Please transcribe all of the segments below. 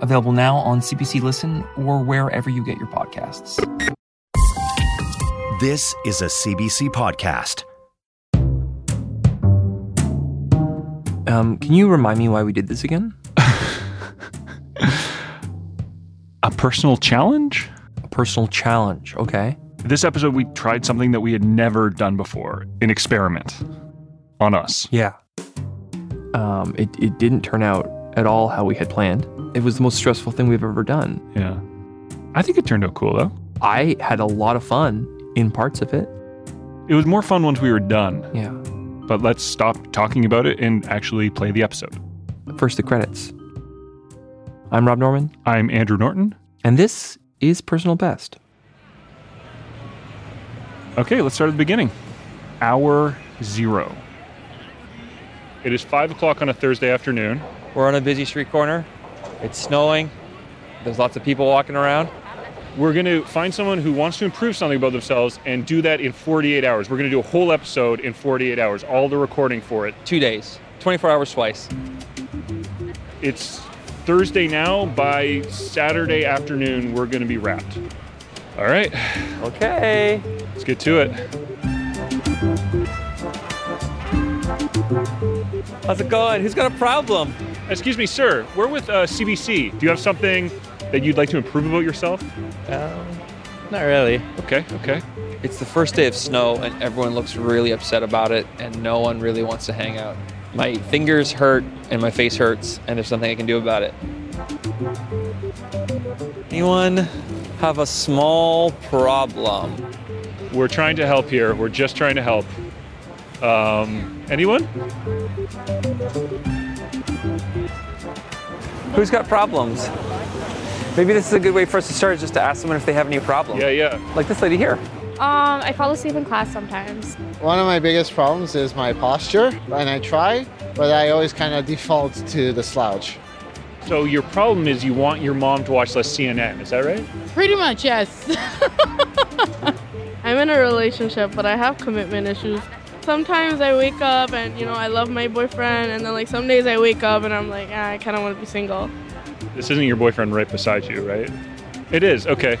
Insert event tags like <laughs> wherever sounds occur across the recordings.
available now on CBC Listen or wherever you get your podcasts. This is a CBC podcast. Um, can you remind me why we did this again? <laughs> A personal challenge? A personal challenge, okay. This episode, we tried something that we had never done before an experiment on us. Yeah. Um, it, it didn't turn out at all how we had planned. It was the most stressful thing we've ever done. Yeah. I think it turned out cool, though. I had a lot of fun in parts of it. It was more fun once we were done. Yeah. But let's stop talking about it and actually play the episode. First, the credits. I'm Rob Norman, I'm Andrew Norton. and this is Personal Best. Okay, let's start at the beginning. Hour zero. It is five o'clock on a Thursday afternoon. We're on a busy street corner. It's snowing. There's lots of people walking around. We're going to find someone who wants to improve something about themselves and do that in 48 hours. We're going to do a whole episode in 48 hours, all the recording for it. Two days, 24 hours twice. It's Thursday now. By Saturday afternoon, we're going to be wrapped. All right, Okay. let's get to it. How's it going? Who's got a problem? Excuse me, sir. We're with uh, CBC. Do you have something that you'd like to improve about yourself? Um, not really. Okay, okay. It's the first day of snow, and everyone looks really upset about it, and no one really wants to hang out. My fingers hurt, and my face hurts, and there's nothing I can do about it. Anyone have a small problem? We're trying to help here. We're just trying to help. Um, anyone? Who's got problems? Maybe this is a good way for us to start, is just to ask someone if they have any problems. Yeah, yeah. Like this lady here. Um, I fall asleep in class sometimes. One of my biggest problems is my posture, and I try, but I always kind of default to the slouch. So your problem is you want your mom to watch less CNN. Is that right? Pretty much, yes. <laughs> I'm in a relationship, but I have commitment issues. Sometimes I wake up and, you know, I love my boyfriend, and then, like, some days I wake up and I'm like, ah, I kind of want to be single. This isn't your boyfriend right beside you, right? It is. Okay.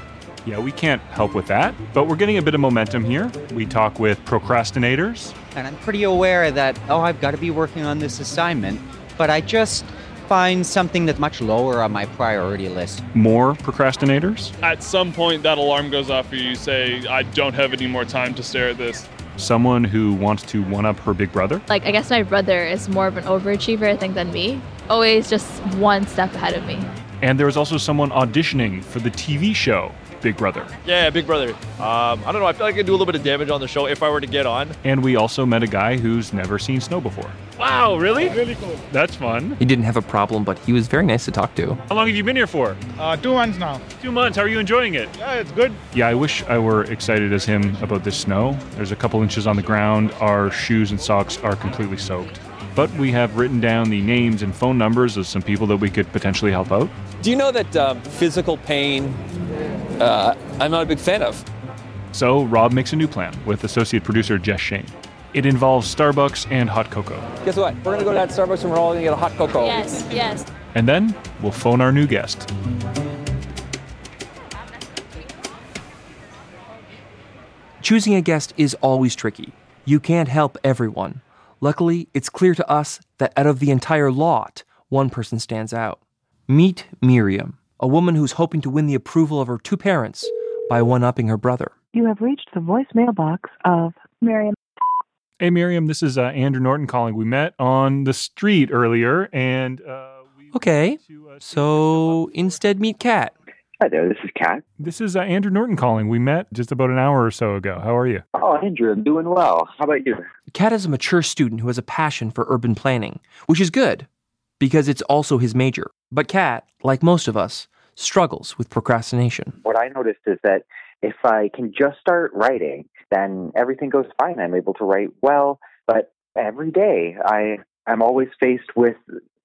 Yeah, we can't help with that, but we're getting a bit of momentum here. We talk with procrastinators. and I'm pretty aware that, oh, I've got to be working on this assignment, but I just find something that's much lower on my priority list. More procrastinators. At some point, that alarm goes off for you. You say, I don't have any more time to stare at this. Someone who wants to one up her big brother. Like, I guess my brother is more of an overachiever, I think, than me. Always just one step ahead of me. And there was also someone auditioning for the TV show Big Brother. Yeah, Big Brother. Um, I don't know. I feel like I could do a little bit of damage on the show if I were to get on. And we also met a guy who's never seen snow before. Wow, really? Really cool. That's fun. He didn't have a problem, but he was very nice to talk to. How long have you been here for? Uh, two months now. Two months. How are you enjoying it? Yeah, it's good. Yeah, I wish I were excited as him about this snow. There's a couple inches on the ground. Our shoes and socks are completely soaked. But we have written down the names and phone numbers of some people that we could potentially help out. Do you know that um, physical pain, uh, I'm not a big fan of? So Rob makes a new plan with associate producer Jess Shane. It involves Starbucks and hot cocoa. Guess what? We're gonna go to that Starbucks and we're all gonna get a hot cocoa. Yes, yes. And then we'll phone our new guest. Choosing a guest is always tricky. You can't help everyone. Luckily, it's clear to us that out of the entire lot, one person stands out. Meet Miriam, a woman who's hoping to win the approval of her two parents by one upping her brother. You have reached the voicemail box of Miriam. Hey Miriam, this is uh, Andrew Norton calling. We met on the street earlier, and uh, Okay, so instead meet Kat. Hi there, this is Kat. this is uh, Andrew Norton calling. We met just about an hour or so ago. How are you? Oh, Andrew, I'm doing well. How about you? Kat is a mature student who has a passion for urban planning, which is good because it's also his major. But Kat, like most of us, struggles with procrastination. What I noticed is that if I can just start writing, then everything goes fine. I'm able to write well, but every day I I'm always faced with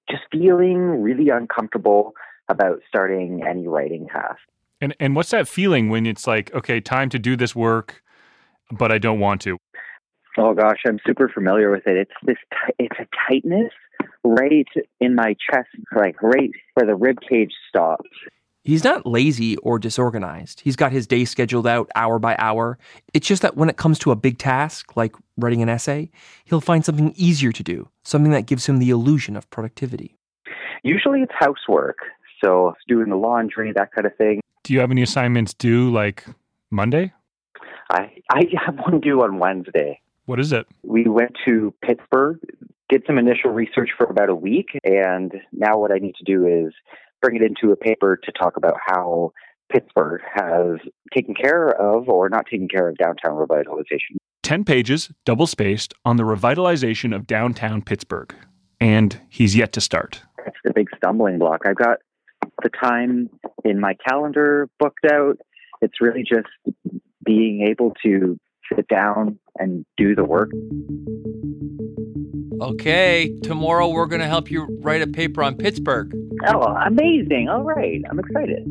just feeling really uncomfortable about starting any writing task. And and what's that feeling when it's like, okay, time to do this work, but I don't want to? Oh gosh, I'm super familiar with it. It's this t- it's a tightness right in my chest, like right where the rib cage stops. He's not lazy or disorganized. He's got his day scheduled out hour by hour. It's just that when it comes to a big task, like writing an essay, he'll find something easier to do, something that gives him the illusion of productivity. Usually it's housework, so doing the laundry, that kind of thing. Do you have any assignments due like Monday? I I have one due on Wednesday. What is it? We went to Pittsburgh, did some initial research for about a week, and now what I need to do is bring it into a paper to talk about how Pittsburgh has taken care of or not taken care of downtown revitalization. 10 pages, double spaced, on the revitalization of downtown Pittsburgh. And he's yet to start. That's the big stumbling block. I've got the time in my calendar booked out. It's really just being able to sit down and do the work. Okay, tomorrow we're going to help you write a paper on Pittsburgh. Oh, amazing. All right. I'm excited.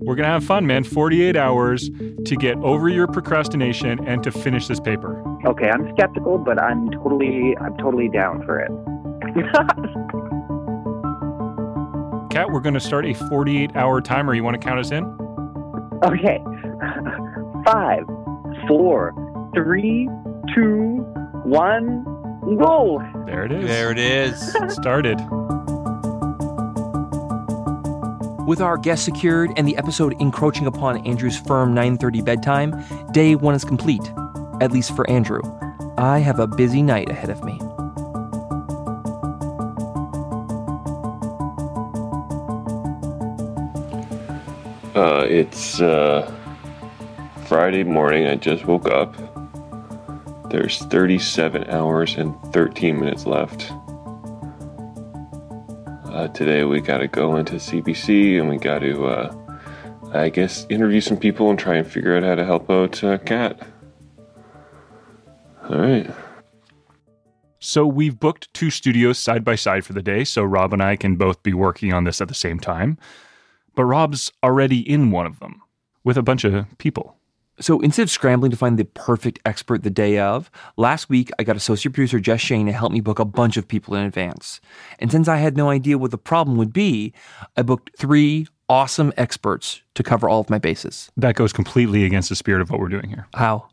We're going to have fun, man. 48 hours to get over your procrastination and to finish this paper. Okay, I'm skeptical, but I'm totally I'm totally down for it. <laughs> Kat, we're going to start a 48 hour timer. You want to count us in? Okay. <laughs> Five, four, three, two, one, go. There it is. There it is. <laughs> Started. With our guest secured and the episode encroaching upon Andrew's firm 9:30 bedtime, day 1 is complete, at least for Andrew. I have a busy night ahead of me. Uh, it's uh, Friday morning. I just woke up. There's 37 hours and 13 minutes left. Uh, today we got to go into CBC and we got to, uh, I guess, interview some people and try and figure out how to help out uh, Kat. All right. So we've booked two studios side by side for the day, so Rob and I can both be working on this at the same time. But Rob's already in one of them with a bunch of people. So instead of scrambling to find the perfect expert the day of, last week I got associate producer Jess Shane to help me book a bunch of people in advance. And since I had no idea what the problem would be, I booked three awesome experts to cover all of my bases. That goes completely against the spirit of what we're doing here. How?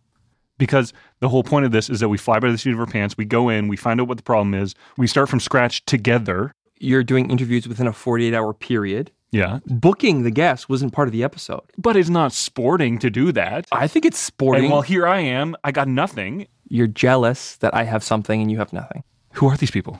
Because the whole point of this is that we fly by the seat of our pants, we go in, we find out what the problem is, we start from scratch together. You're doing interviews within a 48 hour period. Yeah. Booking the guest wasn't part of the episode. But it's not sporting to do that. I think it's sporting. And while here I am, I got nothing. You're jealous that I have something and you have nothing. Who are these people?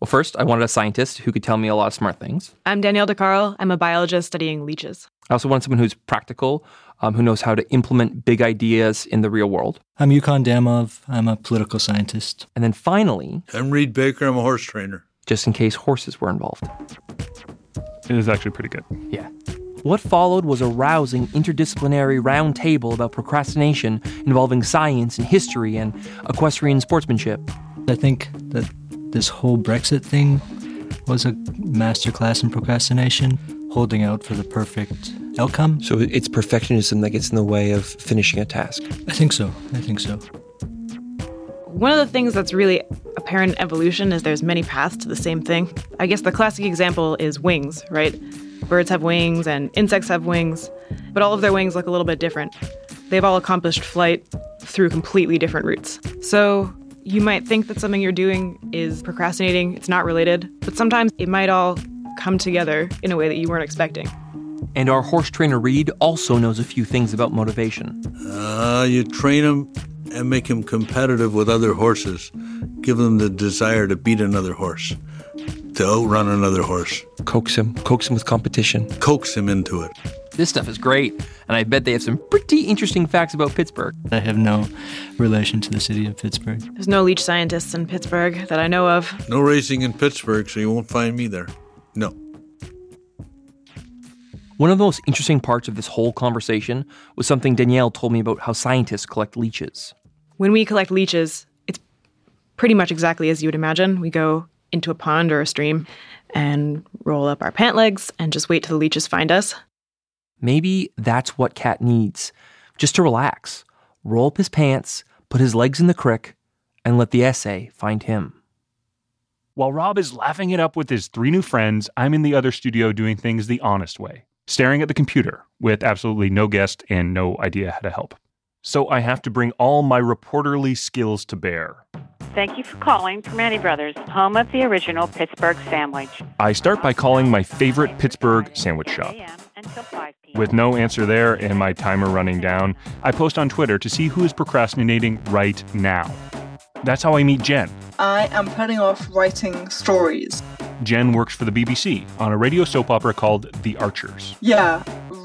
Well, first, I wanted a scientist who could tell me a lot of smart things. I'm Danielle de Carle. I'm a biologist studying leeches. I also wanted someone who's practical, um, who knows how to implement big ideas in the real world. I'm Yukon Damov. I'm a political scientist. And then finally, I'm Reed Baker. I'm a horse trainer. Just in case horses were involved. It is actually pretty good. Yeah. What followed was a rousing interdisciplinary roundtable about procrastination involving science and history and equestrian sportsmanship. I think that this whole Brexit thing was a masterclass in procrastination, holding out for the perfect outcome. So it's perfectionism that gets in the way of finishing a task. I think so. I think so. One of the things that's really apparent in evolution is there's many paths to the same thing. I guess the classic example is wings, right? Birds have wings and insects have wings, but all of their wings look a little bit different. They've all accomplished flight through completely different routes. So you might think that something you're doing is procrastinating, it's not related, but sometimes it might all come together in a way that you weren't expecting. And our horse trainer Reed also knows a few things about motivation. Uh, you train them and make him competitive with other horses. Give them the desire to beat another horse, to outrun another horse. Coax him, coax him with competition. Coax him into it. This stuff is great, and I bet they have some pretty interesting facts about Pittsburgh. I have no relation to the city of Pittsburgh. There's no leech scientists in Pittsburgh that I know of. No racing in Pittsburgh, so you won't find me there. No. One of the most interesting parts of this whole conversation was something Danielle told me about how scientists collect leeches. When we collect leeches, it's pretty much exactly as you would imagine. We go into a pond or a stream and roll up our pant legs and just wait till the leeches find us. Maybe that's what Kat needs just to relax, roll up his pants, put his legs in the crick, and let the essay find him. While Rob is laughing it up with his three new friends, I'm in the other studio doing things the honest way, staring at the computer with absolutely no guest and no idea how to help. So I have to bring all my reporterly skills to bear. Thank you for calling Primanti Brothers, home of the original Pittsburgh sandwich. I start by calling my favorite Pittsburgh sandwich shop. With no answer there and my timer running down, I post on Twitter to see who is procrastinating right now. That's how I meet Jen. I am putting off writing stories. Jen works for the BBC on a radio soap opera called The Archers. Yeah,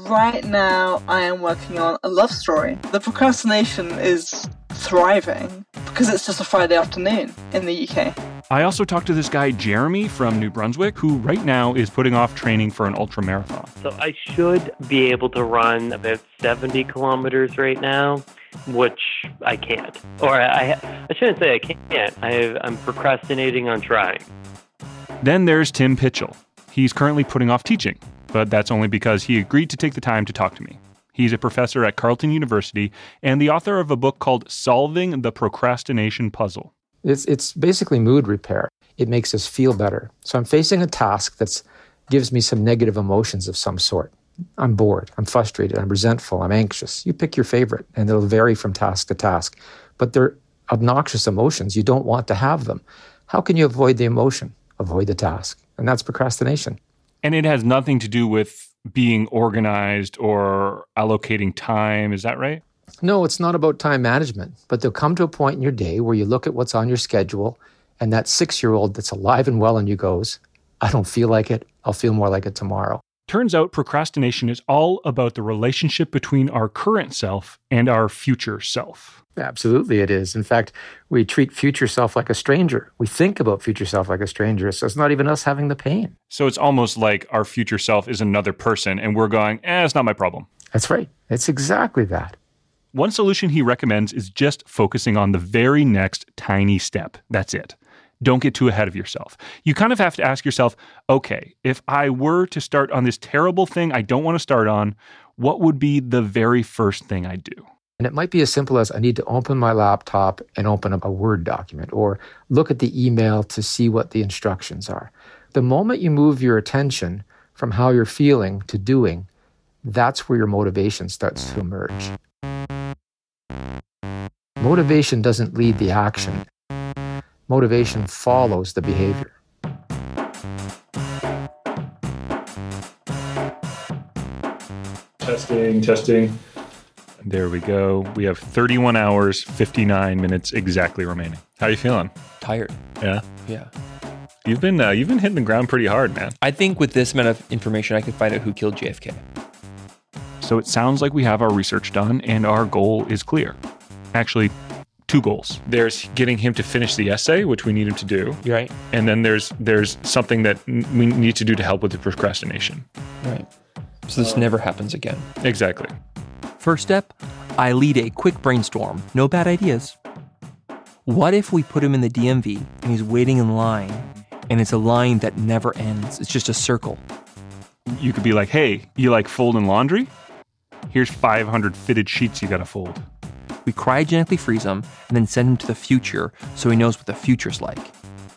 right now I am working on a love story. The procrastination is thriving because it's just a Friday afternoon in the UK. I also talked to this guy, Jeremy from New Brunswick, who right now is putting off training for an ultra marathon. So I should be able to run about 70 kilometers right now, which I can't. Or I, I shouldn't say I can't. I, I'm procrastinating on trying. Then there's Tim Pychyl. He's currently putting off teaching, but that's only because he agreed to take the time to talk to me. He's a professor at Carleton University and the author of a book called Solving the Procrastination Puzzle. It's, it's basically mood repair. It makes us feel better. So I'm facing a task that gives me some negative emotions of some sort. I'm bored, I'm frustrated, I'm resentful, I'm anxious. You pick your favorite, and it'll vary from task to task. But they're obnoxious emotions. You don't want to have them. How can you avoid the emotion? Avoid the task. And that's procrastination. And it has nothing to do with being organized or allocating time. Is that right? No, it's not about time management, but there'll come to a point in your day where you look at what's on your schedule and that six year old that's alive and well in you goes, I don't feel like it. I'll feel more like it tomorrow. Turns out procrastination is all about the relationship between our current self and our future self. Absolutely, it is. In fact, we treat future self like a stranger. We think about future self like a stranger. So it's not even us having the pain. So it's almost like our future self is another person and we're going, eh, it's not my problem. That's right. It's exactly that. One solution he recommends is just focusing on the very next tiny step. That's it. Don't get too ahead of yourself. You kind of have to ask yourself okay, if I were to start on this terrible thing I don't want to start on, what would be the very first thing I do? And it might be as simple as I need to open my laptop and open up a Word document or look at the email to see what the instructions are. The moment you move your attention from how you're feeling to doing, that's where your motivation starts to emerge. Motivation doesn't lead the action, motivation follows the behavior. Testing, testing. There we go. We have 31 hours, 59 minutes exactly remaining. How are you feeling? Tired. Yeah. Yeah. You've been uh, you've been hitting the ground pretty hard, man. I think with this amount of information, I could find out who killed JFK. So it sounds like we have our research done and our goal is clear. Actually, two goals. There's getting him to finish the essay, which we need him to do. Right. And then there's there's something that we need to do to help with the procrastination. Right. So this never happens again. Exactly. First step, I lead a quick brainstorm. No bad ideas. What if we put him in the DMV and he's waiting in line and it's a line that never ends? It's just a circle. You could be like, "Hey, you like folding laundry? Here's 500 fitted sheets you got to fold." We cryogenically freeze him and then send him to the future so he knows what the future's like.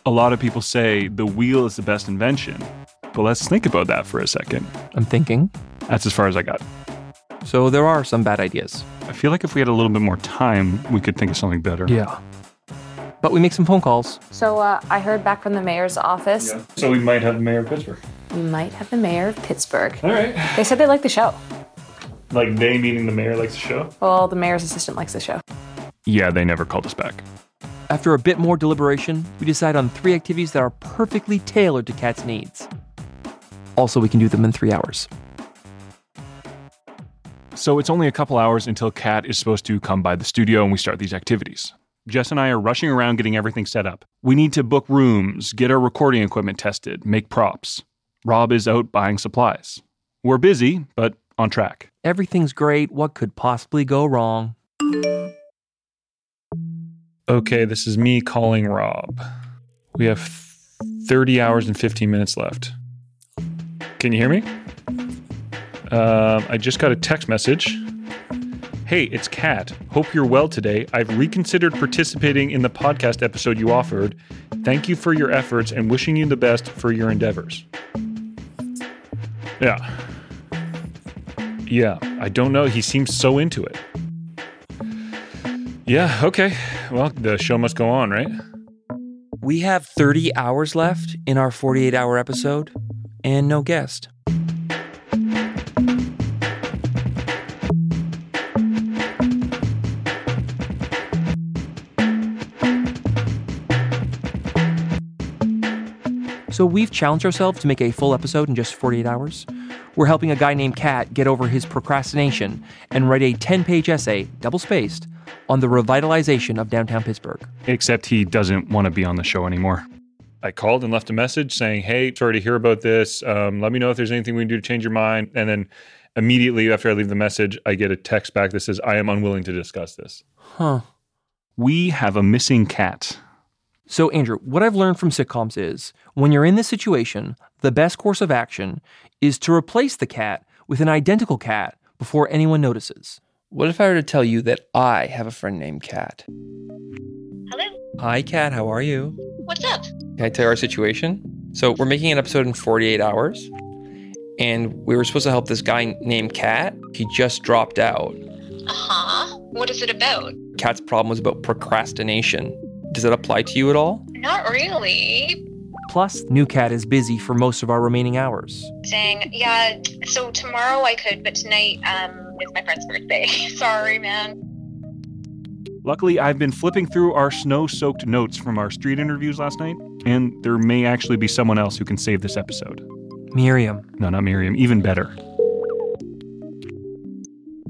A lot of people say the wheel is the best invention. But let's think about that for a second. I'm thinking. That's as far as I got. So there are some bad ideas. I feel like if we had a little bit more time, we could think of something better. Yeah. But we make some phone calls. So uh, I heard back from the mayor's office. Yeah. So we might have the mayor of Pittsburgh. We might have the mayor of Pittsburgh. All right. They said they like the show. Like they meaning the mayor likes the show? Well, the mayor's assistant likes the show. Yeah, they never called us back. After a bit more deliberation, we decide on three activities that are perfectly tailored to Kat's needs. Also, we can do them in three hours. So it's only a couple hours until Cat is supposed to come by the studio and we start these activities. Jess and I are rushing around getting everything set up. We need to book rooms, get our recording equipment tested, make props. Rob is out buying supplies. We're busy, but on track. Everything's great. What could possibly go wrong? Okay, this is me calling Rob. We have 30 hours and 15 minutes left. Can you hear me? Um, I just got a text message. Hey, it's Kat. Hope you're well today. I've reconsidered participating in the podcast episode you offered. Thank you for your efforts and wishing you the best for your endeavors. Yeah. Yeah, I don't know. He seems so into it. Yeah, okay. Well, the show must go on, right? We have 30 hours left in our 48 hour episode and no guest. So we've challenged ourselves to make a full episode in just 48 hours. We're helping a guy named Kat get over his procrastination and write a 10 page essay, double spaced, on the revitalization of downtown Pittsburgh. Except he doesn't want to be on the show anymore. I called and left a message saying, Hey, sorry to hear about this. Um, let me know if there's anything we can do to change your mind. And then immediately after I leave the message, I get a text back that says, I am unwilling to discuss this. Huh. We have a missing cat. So, Andrew, what I've learned from sitcoms is when you're in this situation, the best course of action is to replace the cat with an identical cat before anyone notices. What if I were to tell you that I have a friend named Kat? Hello? Hi, Kat. How are you? What's up? Can I tell you our situation? So, we're making an episode in 48 hours, and we were supposed to help this guy named Kat. He just dropped out. Uh huh. What is it about? Kat's problem was about procrastination. Does that apply to you at all? Not really. Plus, New Kat is busy for most of our remaining hours. Saying, yeah, so tomorrow I could, but tonight um, is my friend's birthday. <laughs> Sorry, man. Luckily, I've been flipping through our snow soaked notes from our street interviews last night, and there may actually be someone else who can save this episode. Miriam. No, not Miriam, even better.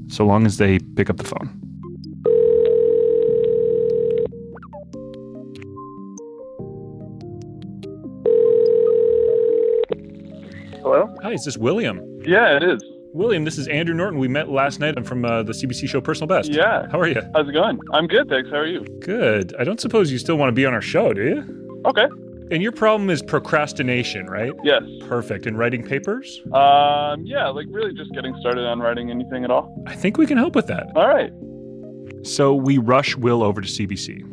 So long as they pick up the phone. Hi, is this William? Yeah, it is. William, this is Andrew Norton. We met last night. I'm from uh, the CBC show Personal Best. Yeah. How are you? How's it going? I'm good, thanks. How are you? Good. I don't suppose you still want to be on our show, do you? Okay. And your problem is procrastination, right? Yes. Perfect. And writing papers? Um, yeah, like really just getting started on writing anything at all. I think we can help with that. All right. So we rush Will over to CBC.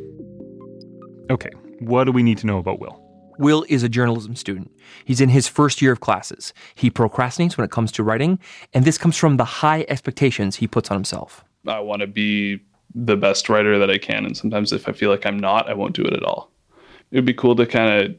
Okay, what do we need to know about Will? Will is a journalism student. He's in his first year of classes. He procrastinates when it comes to writing, and this comes from the high expectations he puts on himself. I want to be the best writer that I can, and sometimes if I feel like I'm not, I won't do it at all. It would be cool to kind of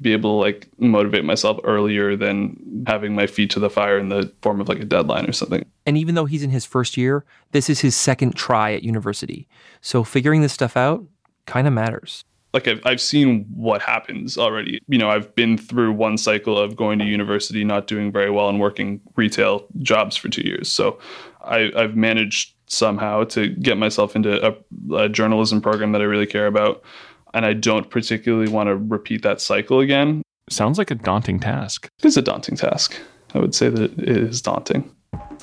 be able to like motivate myself earlier than having my feet to the fire in the form of like a deadline or something. And even though he's in his first year, this is his second try at university. So figuring this stuff out kind of matters like I've, I've seen what happens already. You know i've been through one cycle of going to university not doing very well and working retail jobs for two years. So I, i've managed somehow to get myself into a, a journalism program that i really care about and i don't particularly want to repeat that cycle again. Sounds like a daunting task. It is a daunting task. I would say that it is daunting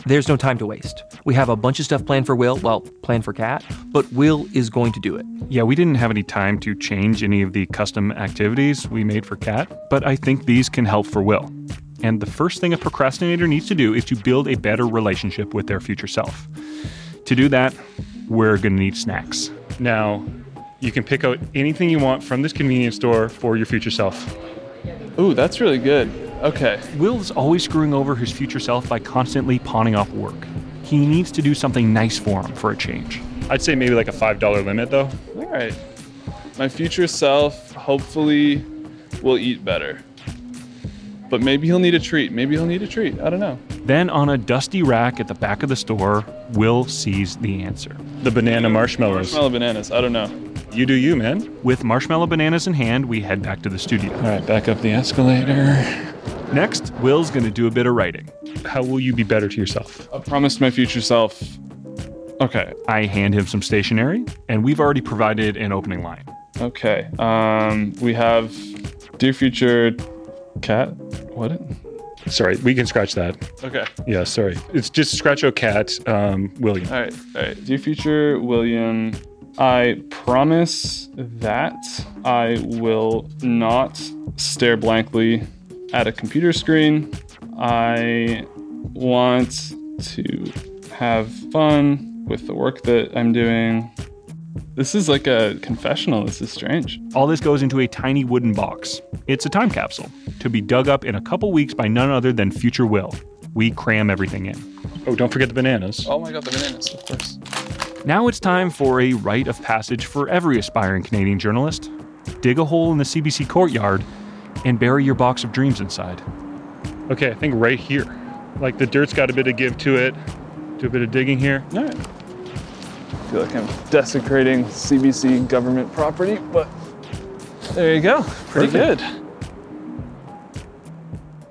there's no time to waste. We have a bunch of stuff planned for Will, well, planned for Kat, but Will is going to do it. Yeah, we didn't have any time to change any of the custom activities we made for Kat, but I think these can help for Will. And the first thing a procrastinator needs to do is to build a better relationship with their future self. To do that, we're going to need snacks. Now, you can pick out anything you want from this convenience store for your future self. Ooh, that's really good. Okay. Will's always screwing over his future self by constantly pawning off work. He needs to do something nice for him for a change. I'd say maybe like a $5 limit though. All right. My future self hopefully will eat better. But maybe he'll need a treat. Maybe he'll need a treat. I don't know. Then, on a dusty rack at the back of the store, Will sees the answer the banana marshmallows. Marshmallow bananas. I don't know. You do you, man. With marshmallow bananas in hand, we head back to the studio. All right, back up the escalator. Next, Will's going to do a bit of writing. How will you be better to yourself? I promised my future self. Okay. I hand him some stationery, and we've already provided an opening line. Okay. Um, we have Dear Future Kat. What? Sorry, we can scratch that. Okay. Yeah, sorry. It's just scratch out cat, um, William. All right, all right. Dear future William, I promise that I will not stare blankly at a computer screen. I want to have fun with the work that I'm doing. This is like a confessional. This is strange. All this goes into a tiny wooden box. It's a time capsule to be dug up in a couple weeks by none other than future Will. We cram everything in. Oh, don't forget the bananas. Oh my god, the bananas, of course. Now it's time for a rite of passage for every aspiring Canadian journalist. Dig a hole in the CBC courtyard and bury your box of dreams inside. Okay, I think right here. Like the dirt's got a bit of give to it. Do a bit of digging here. All right. I feel like I'm desecrating CBC government property, but there you go. Pretty Perfect. good.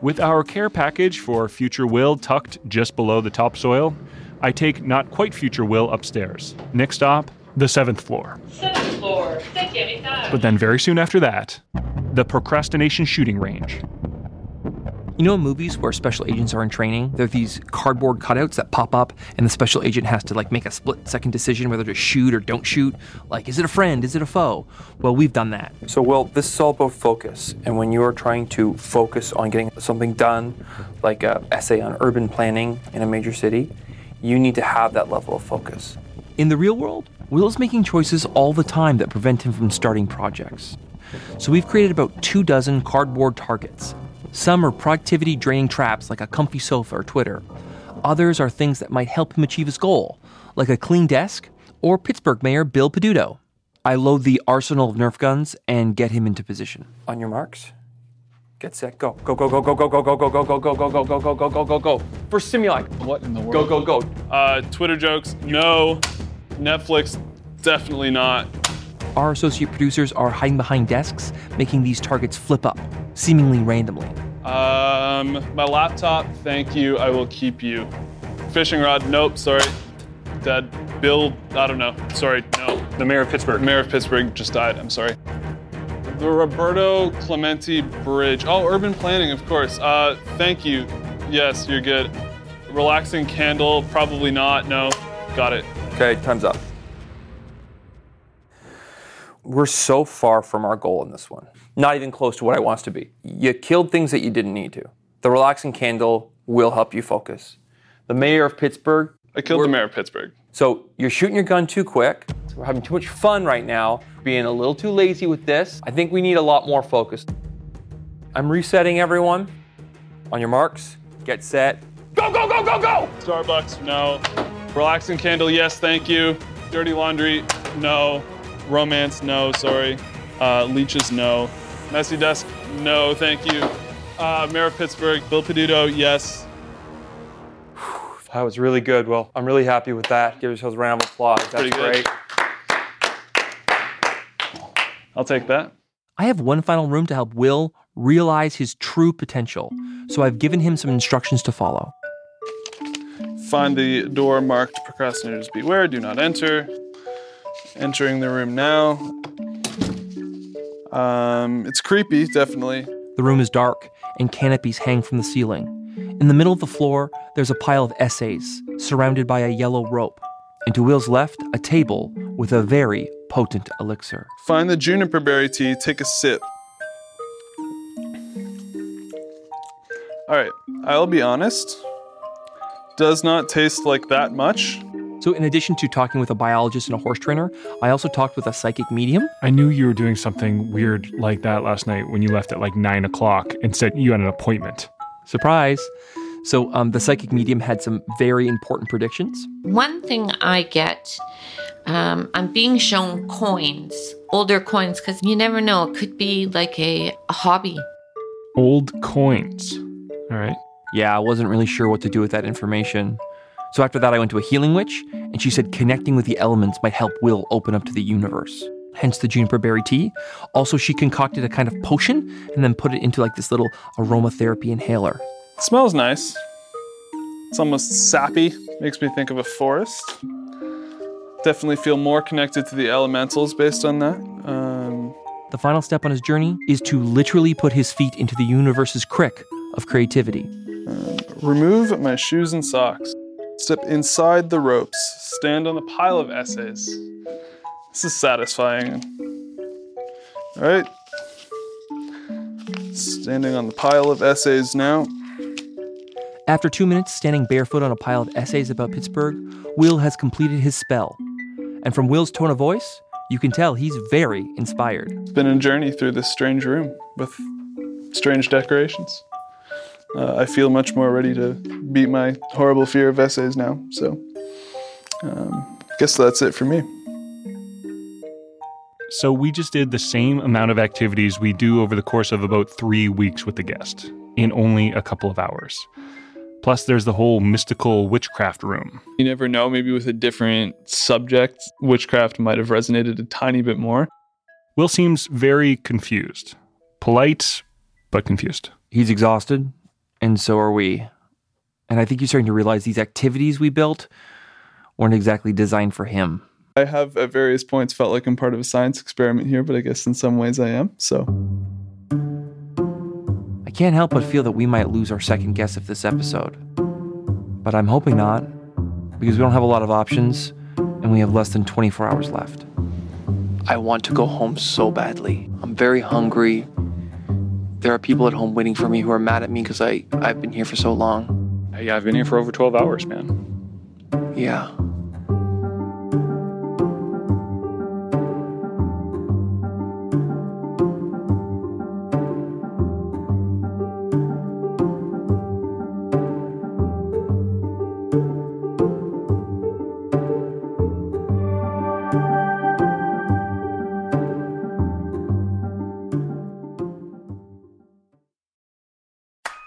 With our care package for Future Will tucked just below the topsoil, I take not quite Future Will upstairs. Next stop, the seventh floor. Seventh floor, septième étage. But then very soon after that, the procrastination shooting range. You know, in movies where special agents are in training, there are these cardboard cutouts that pop up, and the special agent has to like make a split second decision whether to shoot or don't shoot. Like, is it a friend? Is it a foe? Well, we've done that. So, Will, this is all about focus. And when you are trying to focus on getting something done, like an essay on urban planning in a major city, you need to have that level of focus. In the real world, Will is making choices all the time that prevent him from starting projects. So we've created about two dozen cardboard targets. Some are productivity draining traps like a comfy sofa or Twitter. Others are things that might help him achieve his goal, like a clean desk or Pittsburgh Mayor Bill Peduto. I load the arsenal of Nerf guns and get him into position. On your marks, get set, go. Go, go, go, go, go, go, go, go, go, go, go, go, go, go, go, go, go, go, go. For Simulacrum. What in the world? Go, world? go, go. Uh, Twitter jokes, no. Netflix, definitely not. Our associate producers are hiding behind desks, making these targets flip up, seemingly randomly. Um, my laptop, thank you. I will keep you. Fishing rod, nope, sorry. Dead. Bill, I don't know. Sorry, no. The mayor of Pittsburgh. Mayor of Pittsburgh just died. I'm sorry. The Roberto Clemente Bridge. Oh, urban planning, of course. Uh, thank you. Yes, you're good. Relaxing candle, probably not. No, got it. Okay, time's up. We're so far from our goal in this one. Not even close to what I want us to be. You killed things that you didn't need to. The relaxing candle will help you focus. The mayor of Pittsburgh. I killed the mayor of Pittsburgh. So you're shooting your gun too quick. We're having too much fun right now, being a little too lazy with this. I think we need a lot more focus. I'm resetting everyone. On your marks, get set. Go, go, go, go, go! Starbucks, no. Relaxing candle, yes, thank you. Dirty laundry, no. Romance, no, sorry. Uh, leeches, no. Messy desk, no, thank you. Uh, Mayor of Pittsburgh, Bill Peduto, yes. That was really good. Well, I'm really happy with that. Give yourselves a round of applause. That's Pretty good. great. I'll take that. I have one final room to help Will realize his true potential, so I've given him some instructions to follow. Find the door marked procrastinators beware, do not enter. Entering the room now. Um, it's creepy, definitely. The room is dark, and canopies hang from the ceiling. In the middle of the floor, there's a pile of essays, surrounded by a yellow rope. And to Will's left, a table with a very potent elixir. Find the juniper berry tea, take a sip. All right, I'll be honest. Does not taste like that much. So, in addition to talking with a biologist and a horse trainer, I also talked with a psychic medium. I knew you were doing something weird like that last night when you left at like nine o'clock and said you had an appointment. Surprise! So, um, the psychic medium had some very important predictions. One thing I get, um, I'm being shown coins, older coins, because you never know. It could be like a, a hobby. Old coins. All right. Yeah, I wasn't really sure what to do with that information. So after that, I went to a healing witch, and she said connecting with the elements might help Will open up to the universe. Hence the juniper berry tea. Also, she concocted a kind of potion and then put it into like this little aromatherapy inhaler. It smells nice. It's almost sappy. Makes me think of a forest. Definitely feel more connected to the elementals based on that. Um, The final step on his journey is to literally put his feet into the universe's crick of creativity. Um, remove my shoes and socks. Step inside the ropes. Stand on the pile of essays. This is satisfying. All right. Standing on the pile of essays now. After two minutes standing barefoot on a pile of essays about Pittsburgh, Will has completed his spell. And from Will's tone of voice, you can tell he's very inspired. It's been a journey through this strange room with strange decorations. Uh, I feel much more ready to beat my horrible fear of essays now. So, um, I guess that's it for me. So we just did the same amount of activities we do over the course of about three weeks with the guest in only a couple of hours. Plus, there's the whole mystical witchcraft room. You never know, maybe with a different subject, witchcraft might have resonated a tiny bit more. Will seems very confused. Polite, but confused. He's exhausted, and so are we. And I think you're starting to realize these activities we built weren't exactly designed for him. I have at various points felt like I'm part of a science experiment here, but I guess in some ways I am. So I can't help but feel that we might lose our second guest of this episode. But I'm hoping not, because we don't have a lot of options and we have less than 24 hours left. I want to go home so badly. I'm very hungry. There are people at home waiting for me who are mad at me because I, I've been here for so long. Yeah, I've been here for over 12 hours, man. Yeah.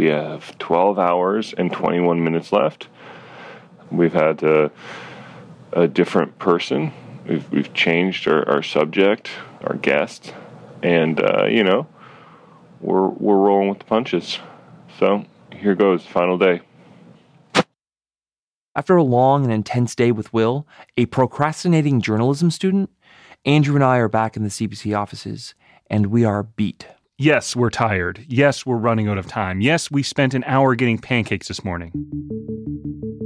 We have 12 hours and 21 minutes left. We've had uh, a different person. We've, we've changed our, our subject, our guest, and, uh, you know, we're, we're rolling with the punches. So here goes, final day. After a long and intense day with Will, a procrastinating journalism student, Andrew and I are back in the CBC offices, and we are beat. Yes, we're tired. Yes, we're running out of time. Yes, we spent an hour getting pancakes this morning.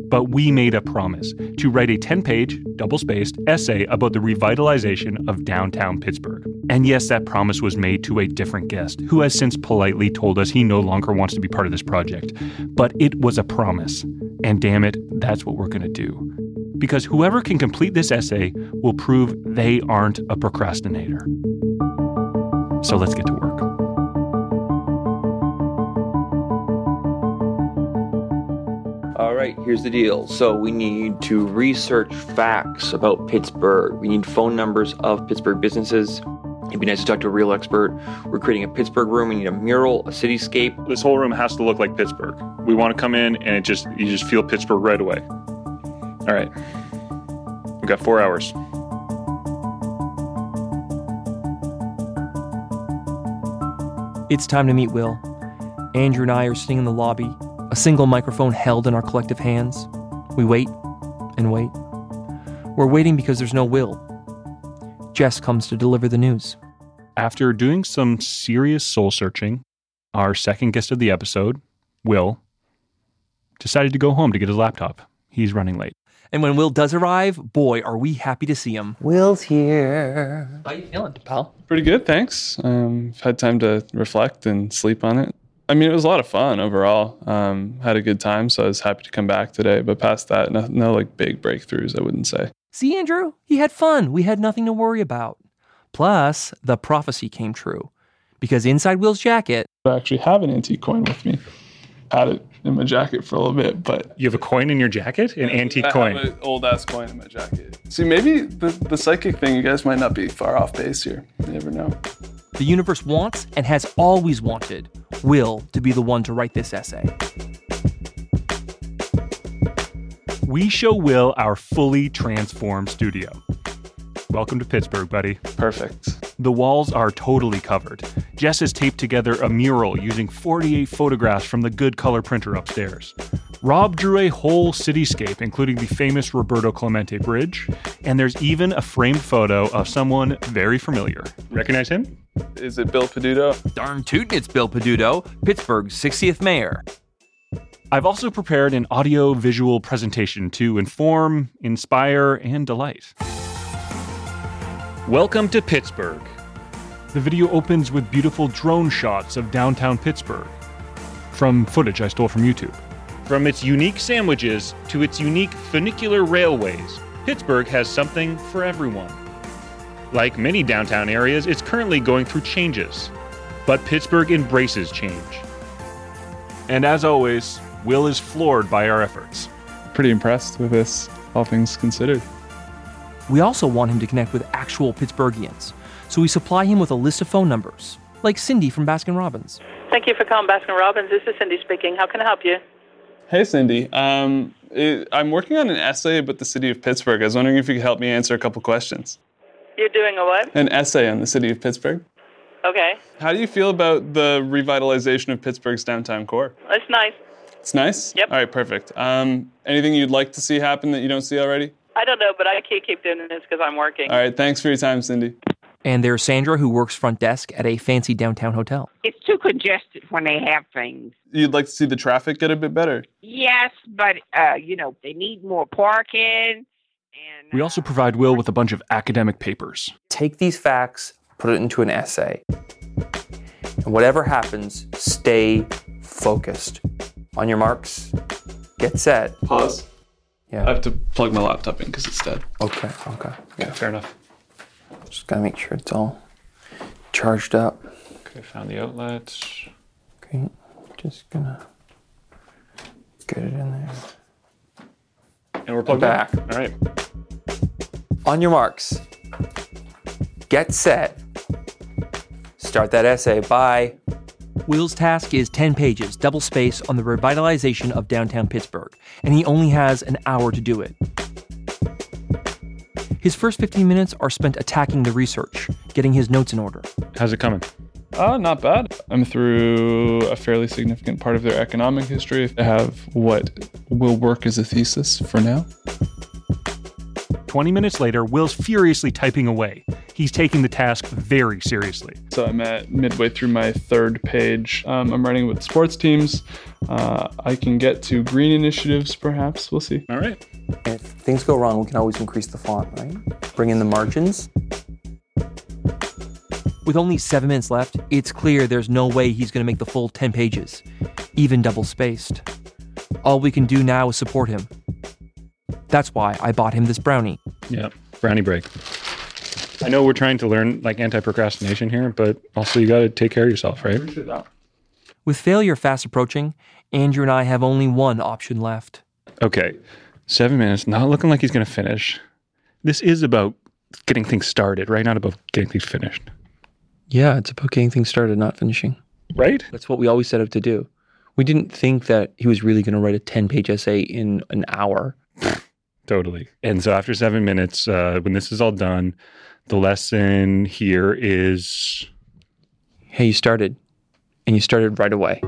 But we made a promise to write a 10 page, double spaced essay about the revitalization of downtown Pittsburgh. And yes, that promise was made to a different guest who has since politely told us he no longer wants to be part of this project. But it was a promise. And damn it, that's what we're going to do. Because whoever can complete this essay will prove they aren't a procrastinator. So let's get to work. Right, here's the deal. So we need to research facts about Pittsburgh. We need phone numbers of Pittsburgh businesses. It'd be nice to talk to a real expert. We're creating a Pittsburgh room. We need a mural, a cityscape. This whole room has to look like Pittsburgh. We want to come in and it just you just feel Pittsburgh right away. All right. We've got four hours. It's time to meet Will. Andrew and I are sitting in the lobby, a single microphone held in our collective hands. We wait and wait. We're waiting because there's no Will. Jess comes to deliver the news. After doing some serious soul searching, our second guest of the episode, Will, decided to go home to get his laptop. He's running late. And when Will does arrive, boy, are we happy to see him. Will's here. How you feeling, pal? Pretty good, thanks. Um, I've had time to reflect and sleep on it. I mean, it was a lot of fun overall. Um, had a good time, so I was happy to come back today. But past that, no, no like big breakthroughs, I wouldn't say. See, Andrew, he had fun. We had nothing to worry about. Plus, the prophecy came true. Because inside Will's jacket, I actually have an antique coin with me. Had it in my jacket for a little bit, but You have a coin in your jacket? An antique I coin. have an old ass coin in my jacket. See, maybe the, the psychic thing, you guys might not be far off base here. You never know. The universe wants and has always wanted Will to be the one to write this essay. We show Will our fully transformed studio. Welcome to Pittsburgh, buddy. Perfect. The walls are totally covered. Jess has taped together a mural using 48 photographs from the good color printer upstairs. Rob drew a whole cityscape, including the famous Roberto Clemente Bridge, and there's even a framed photo of someone very familiar. Recognize him? Is it Bill Peduto? Darn tootin' it's Bill Peduto, Pittsburgh's 60th mayor. I've also prepared an audio visual presentation to inform, inspire, and delight. Welcome to Pittsburgh. The video opens with beautiful drone shots of downtown Pittsburgh from footage I stole from YouTube. From its unique sandwiches to its unique funicular railways, Pittsburgh has something for everyone. Like many downtown areas, it's currently going through changes. But Pittsburgh embraces change. And as always, Will is floored by our efforts. Pretty impressed with this, all things considered. We also want him to connect with actual Pittsburghians, so we supply him with a list of phone numbers, like Cindy from Baskin Robbins. Thank you for calling Baskin Robbins. This is Cindy speaking. How can I help you? Hey, Cindy. Um, it, I'm working on an essay about the city of Pittsburgh. I was wondering if you could help me answer a couple questions. You're doing a what? An essay on the city of Pittsburgh. Okay. How do you feel about the revitalization of Pittsburgh's downtown core? It's nice. It's nice? Yep. All right, perfect. Um, anything you'd like to see happen that you don't see already? I don't know, but I can't keep doing this because I'm working. All right, thanks for your time, Cindy. And there's Sandra, who works front desk at a fancy downtown hotel. It's too congested when they have things. You'd like to see the traffic get a bit better? Yes, but uh, you know they need more parking. And, We also provide Will with a bunch of academic papers. Take these facts, put it into an essay. And whatever happens, stay focused. On your marks, get set. Pause. Yeah. I have to plug my laptop in because it's dead. Okay, okay. Yeah, fair enough. Just gotta make sure it's all charged up. Okay, found the outlet. Okay, just gonna get it in there. And we're plugged back. in. All right. On your marks, get set. Start that essay. Bye. Will's task is 10 pages, double space, on the revitalization of downtown Pittsburgh, and he only has an hour to do it. His first 15 minutes are spent attacking the research, getting his notes in order. How's it coming? Uh, not bad. I'm through a fairly significant part of their economic history. I have what will work as a thesis for now. 20 minutes later, Will's furiously typing away. He's taking the task very seriously. So I'm at midway through my third page. Um, I'm writing with sports teams. Uh, I can get to green initiatives, perhaps. We'll see. All right. If things go wrong, we can always increase the font, right? Bring in the margins. With only seven minutes left, it's clear there's no way he's going to make the full 10 pages, even double spaced. All we can do now is support him. That's why I bought him this brownie. Yeah, brownie break. I know we're trying to learn like anti procrastination here, but also you got to take care of yourself, right? With failure fast approaching, Andrew and I have only one option left. Okay, seven minutes, not looking like he's going to finish. This is about getting things started, right? Not about getting things finished, Yeah, it's about getting things started, not finishing. right? That's what we always set out to do. We didn't think that he was really going to write a 10 page essay in an hour. <laughs> Totally. And so after seven minutes, uh, when this is all done, the lesson here is Hey, you started, and you started right away.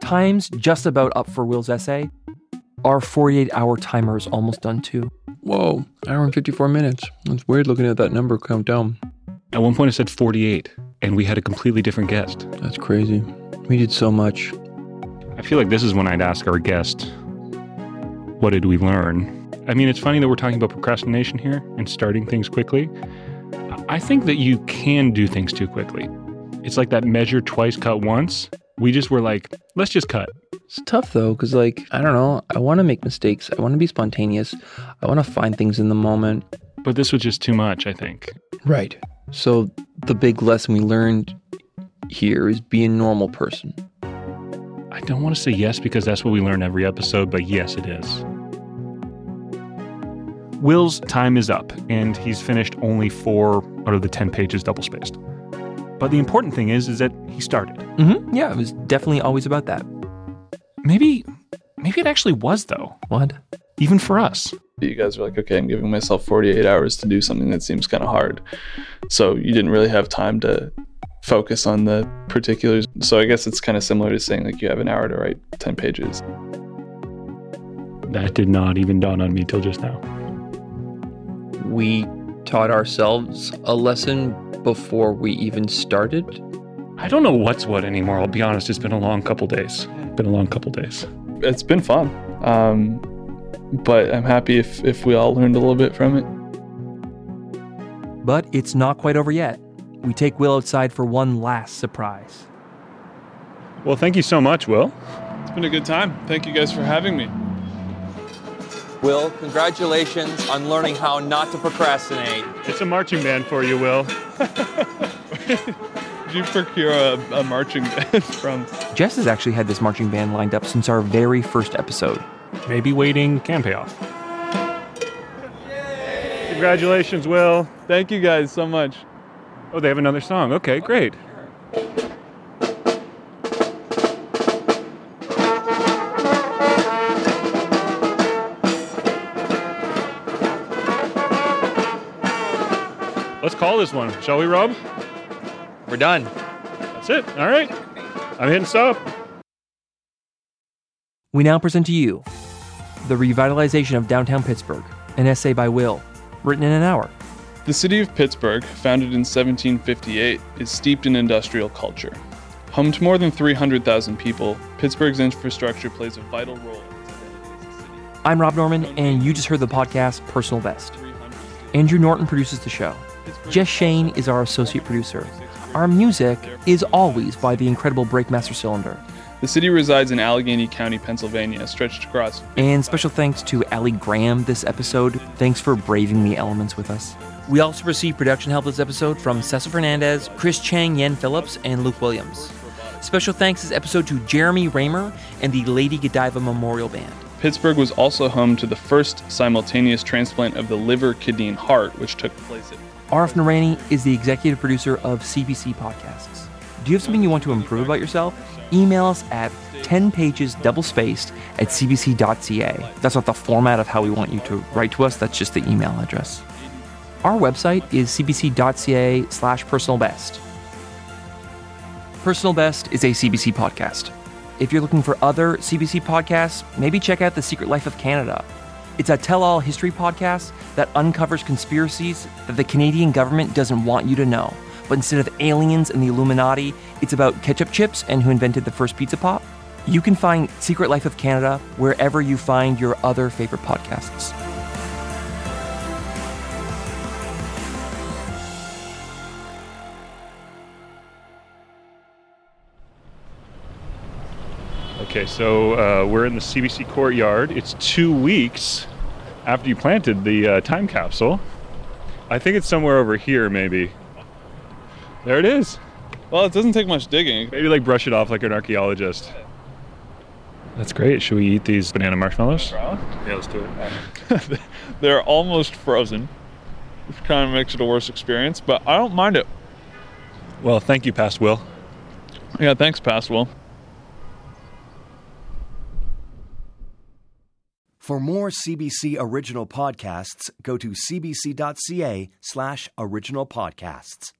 Time's just about up for Will's essay. Our 48 hour timer is almost done too. Whoa, hour and 54 minutes. It's weird looking at that number count down. at one point it said 48, and we had a completely different guest. That's crazy. We did so much. I feel like this is when I'd ask our guest, what did we learn? I mean, it's funny that we're talking about procrastination here and starting things quickly. I think that you can do things too quickly. It's like that measure twice, cut once. We just were like, let's just cut. It's tough though, because, like, I don't know. I want to make mistakes. I want to be spontaneous. I want to find things in the moment. But this was just too much, I think. Right. So, the big lesson we learned here is be a normal person. I don't want to say yes because that's what we learn every episode, but yes, it is. Will's time is up, and he's finished only four out of the 10 pages double spaced. But the important thing is, is that he started. Mm-hmm. Yeah, it was definitely always about that. Maybe, maybe it actually was though. What? Even for us. You guys are like, okay, I'm giving myself 48 hours to do something that seems kind of hard. So you didn't really have time to focus on the particulars. So I guess it's kind of similar to saying like you have an hour to write 10 pages. That did not even dawn on me till just now. We taught ourselves a lesson before we even started. I don't know what's what anymore. I'll be honest. It's been a long couple days. Been a long couple days. It's been fun. Um, but I'm happy if, if we all learned a little bit from it. But it's not quite over yet. We take Will outside for one last surprise. Well, thank you so much, Will. It's been a good time. Thank you guys for having me. Will, congratulations on learning how not to procrastinate. It's a marching band for you, Will. <laughs> Did you procure a, a marching band <laughs> from? Jess has actually had this marching band lined up since our very first episode. Maybe waiting can pay off. Congratulations, Will. Thank you guys so much. Oh, they have another song. Okay, great. Let's call this one, shall we, Rob? We're done. That's it. All right. I'm hitting stop. We now present to you The Revitalization of Downtown Pittsburgh, an essay by Will, written in an hour. The city of Pittsburgh, founded in 1758, is steeped in industrial culture. Home to more than 300,000 people, Pittsburgh's infrastructure plays a vital role. I'm Rob Norman, and you just heard the podcast Personal Best. Andrew Norton produces the show. Jess Shane is our associate producer. Our music is always by the incredible Breakmaster Cylinder. The city resides in Allegheny County, Pennsylvania, stretched across. And special thanks to Allie Graham this episode. Thanks for braving the elements with us. We also received production help this episode from Cecil Fernandez, Chris Chang, Yen Phillips, and Luke Williams. Special thanks this episode to Jeremy Raymer and the Lady Godiva Memorial Band. Pittsburgh was also home to the first simultaneous transplant of the liver, kidney, and heart, which took place at. Arif Nurani is the executive producer of CBC Podcasts. Do you have something you want to improve about yourself? Email us at 10 pages double spaced at cbc.ca. That's not the format of how we want you to write to us, that's just the email address. Our website is cbc.ca slash personal best. Personal Best is a CBC podcast. If you're looking for other CBC podcasts, maybe check out The Secret Life of Canada. It's a tell all history podcast that uncovers conspiracies that the Canadian government doesn't want you to know. But instead of aliens and the Illuminati, it's about ketchup chips and who invented the first pizza pop. You can find Secret Life of Canada wherever you find your other favorite podcasts. Okay, so uh, we're in the CBC courtyard. It's two weeks after you planted the uh, time capsule. I think it's somewhere over here, maybe. There it is. Well, it doesn't take much digging. Maybe like brush it off like an archaeologist. That's great. Should we eat these banana marshmallows? Yeah, let's do it. <laughs> They're almost frozen, which kind of makes it a worse experience, but I don't mind it. Well, thank you, Past Will. Yeah, thanks, Past Will. For more CBC original podcasts, go to cbc.ca slash original podcasts.